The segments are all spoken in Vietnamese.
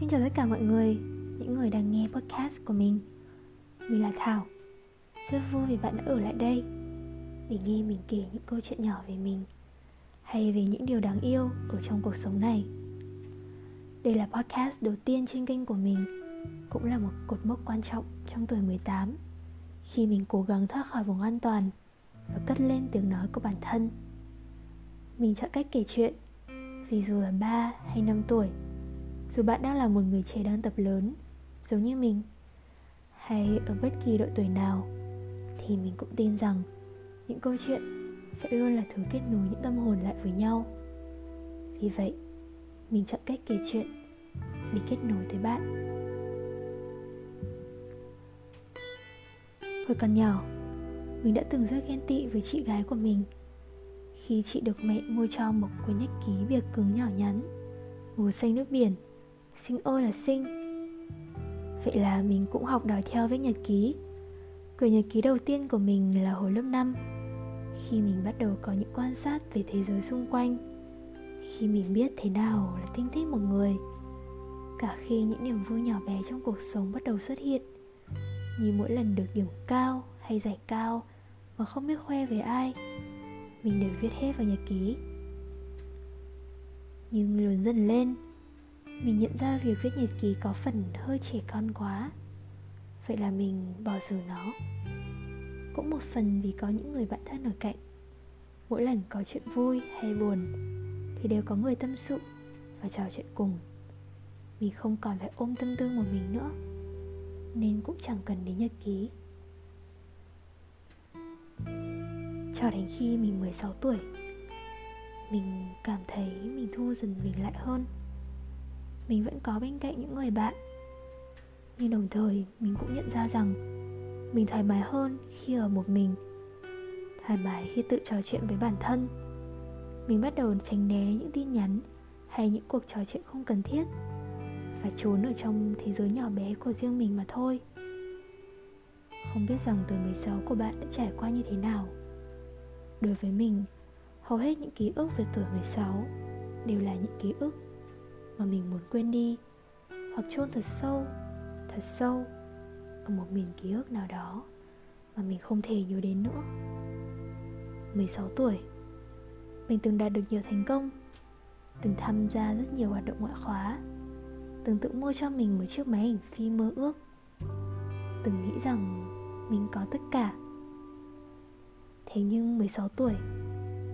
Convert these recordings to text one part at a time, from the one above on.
xin chào tất cả mọi người, những người đang nghe podcast của mình. Mình là Thảo. Rất vui vì bạn đã ở lại đây Để nghe mình kể những câu chuyện nhỏ về mình Hay về những điều đáng yêu ở trong cuộc sống này. Đây là podcast đầu tiên trên kênh của mình Cũng là một cột mốc quan trọng trong tuổi 18 Khi mình cố gắng thoát khỏi vùng an toàn Và cất lên tiếng nói của bản thân. Mình chọn cách kể chuyện Vì dù là 3 hay 5 tuổi dù bạn đang là một người trẻ đang tập lớn, giống như mình, hay ở bất kỳ độ tuổi nào, thì mình cũng tin rằng những câu chuyện sẽ luôn là thứ kết nối những tâm hồn lại với nhau. Vì vậy, mình chọn cách kể chuyện để kết nối tới bạn. Hồi còn nhỏ, mình đã từng rất ghen tị với chị gái của mình. Khi chị được mẹ mua cho một cuốn nhật ký bìa cứng nhỏ nhắn, màu xanh nước biển sinh ơi là sinh. Vậy là mình cũng học đòi theo với nhật ký. Quyển nhật ký đầu tiên của mình là hồi lớp 5 Khi mình bắt đầu có những quan sát về thế giới xung quanh, Khi mình biết thế nào là tinh thích một người, Cả khi những niềm vui nhỏ bé trong cuộc sống bắt đầu xuất hiện, Như mỗi lần được điểm cao hay giải cao Mà không biết khoe với ai, Mình đều viết hết vào nhật ký. Nhưng lớn dần lên mình nhận ra việc viết nhật ký có phần hơi trẻ con quá. Vậy là mình bỏ dở nó. Cũng một phần vì có những người bạn thân ở cạnh. Mỗi lần có chuyện vui hay buồn, thì đều có người tâm sự và trò chuyện cùng. Mình không còn phải ôm tâm tư một mình nữa, nên cũng chẳng cần đến nhật ký. Cho đến khi mình 16 tuổi, mình cảm thấy mình thu dần mình lại hơn mình vẫn có bên cạnh những người bạn. Nhưng đồng thời mình cũng nhận ra rằng mình thoải mái hơn khi ở một mình. Thoải mái khi tự trò chuyện với bản thân. Mình bắt đầu tránh né những tin nhắn hay những cuộc trò chuyện không cần thiết và trốn ở trong thế giới nhỏ bé của riêng mình mà thôi. Không biết rằng tuổi 16 của bạn đã trải qua như thế nào. Đối với mình, hầu hết những ký ức về tuổi 16 đều là những ký ức mà mình muốn quên đi. Hoặc chôn thật sâu thật sâu, ở một miền ký ức nào đó mà mình không thể nhớ đến nữa. 16 tuổi, Mình từng đạt được nhiều thành công, Từng tham gia rất nhiều hoạt động ngoại khóa, Từng tự mua cho mình một chiếc máy ảnh phim mơ ước, Từng nghĩ rằng mình có tất cả. Thế nhưng 16 tuổi,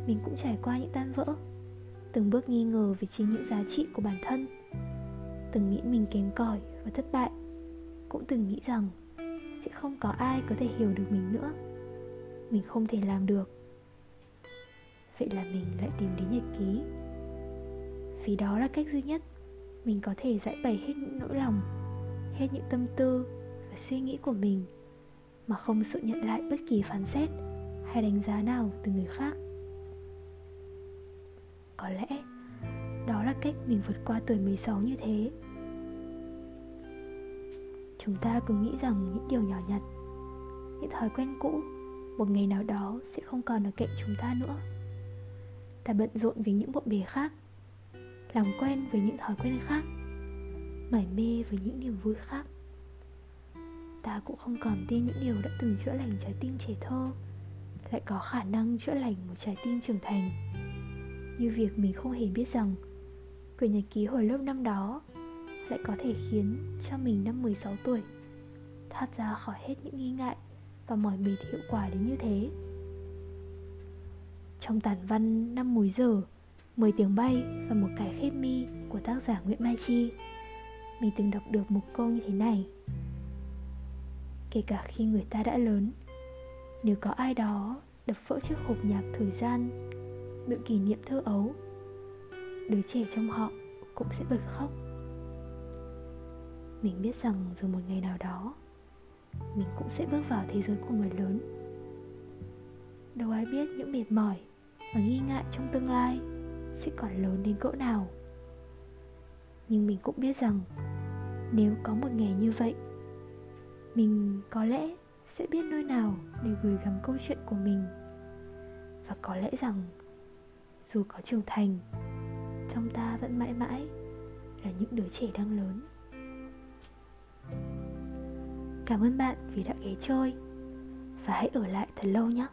Mình cũng trải qua những tan vỡ từng bước nghi ngờ về chính những giá trị của bản thân. Từng nghĩ mình kém cỏi và thất bại, cũng từng nghĩ rằng sẽ không có ai có thể hiểu được mình nữa. Mình không thể làm được. Vậy là mình lại tìm đến nhật ký. Vì đó là cách duy nhất mình có thể giải bày hết những nỗi lòng, hết những tâm tư và suy nghĩ của mình, mà không sợ nhận lại bất kỳ phán xét hay đánh giá nào từ người khác có lẽ đó là cách mình vượt qua tuổi 16 như thế. Chúng ta cứ nghĩ rằng những điều nhỏ nhặt, Những thói quen cũ, Một ngày nào đó sẽ không còn ở cạnh chúng ta nữa. Ta bận rộn với những bộn bề khác, Làm quen với những thói quen khác, Mải mê với những niềm vui khác. Ta cũng không còn tin những điều đã từng chữa lành trái tim trẻ thơ, Lại có khả năng chữa lành một trái tim trưởng thành như việc mình không hề biết rằng Quyển nhật ký hồi lớp năm đó Lại có thể khiến cho mình năm 16 tuổi, Thoát ra khỏi hết những nghi ngại Và mỏi mệt hiệu quả đến như thế. Trong tản văn năm múi giờ 10 tiếng bay và một cái khép mi của tác giả Nguyễn Mai Chi, Mình từng đọc được một câu như thế này. Kể cả khi người ta đã lớn, Nếu có ai đó đập vỡ chiếc hộp nhạc thời gian đựng kỷ niệm thơ ấu. Đứa trẻ trong họ cũng sẽ bật khóc. Mình biết rằng rồi một ngày nào đó, mình cũng sẽ bước vào thế giới của người lớn. Đâu ai biết những mệt mỏi và nghi ngại trong tương lai sẽ còn lớn đến cỡ nào. Nhưng mình cũng biết rằng nếu có một ngày như vậy, mình có lẽ sẽ biết nơi nào để gửi gắm câu chuyện của mình. Và có lẽ rằng dù có trưởng thành, trong ta vẫn mãi mãi là những đứa trẻ đang lớn. Cảm ơn bạn vì đã ghé chơi, và hãy ở lại thật lâu nhé.